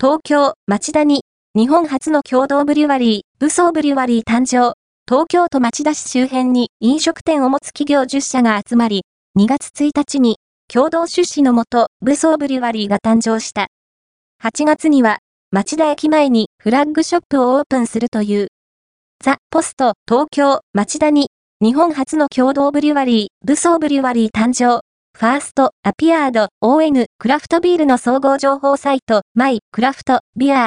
東京、町田に、日本初の共同ブリュワリー、武装ブリュワリー誕生。東京都町田市周辺に飲食店を持つ企業10社が集まり、2月1日に、共同出資のもと、武装ブリュワリーが誕生した。8月には、町田駅前にフラッグショップをオープンするという。ザ・ポスト、東京、町田に、日本初の共同ブリュワリー、武装ブリュワリー誕生。ファースト、アピアード、ON、クラフトビールの総合情報サイト、マイ、クラフト、ビアー、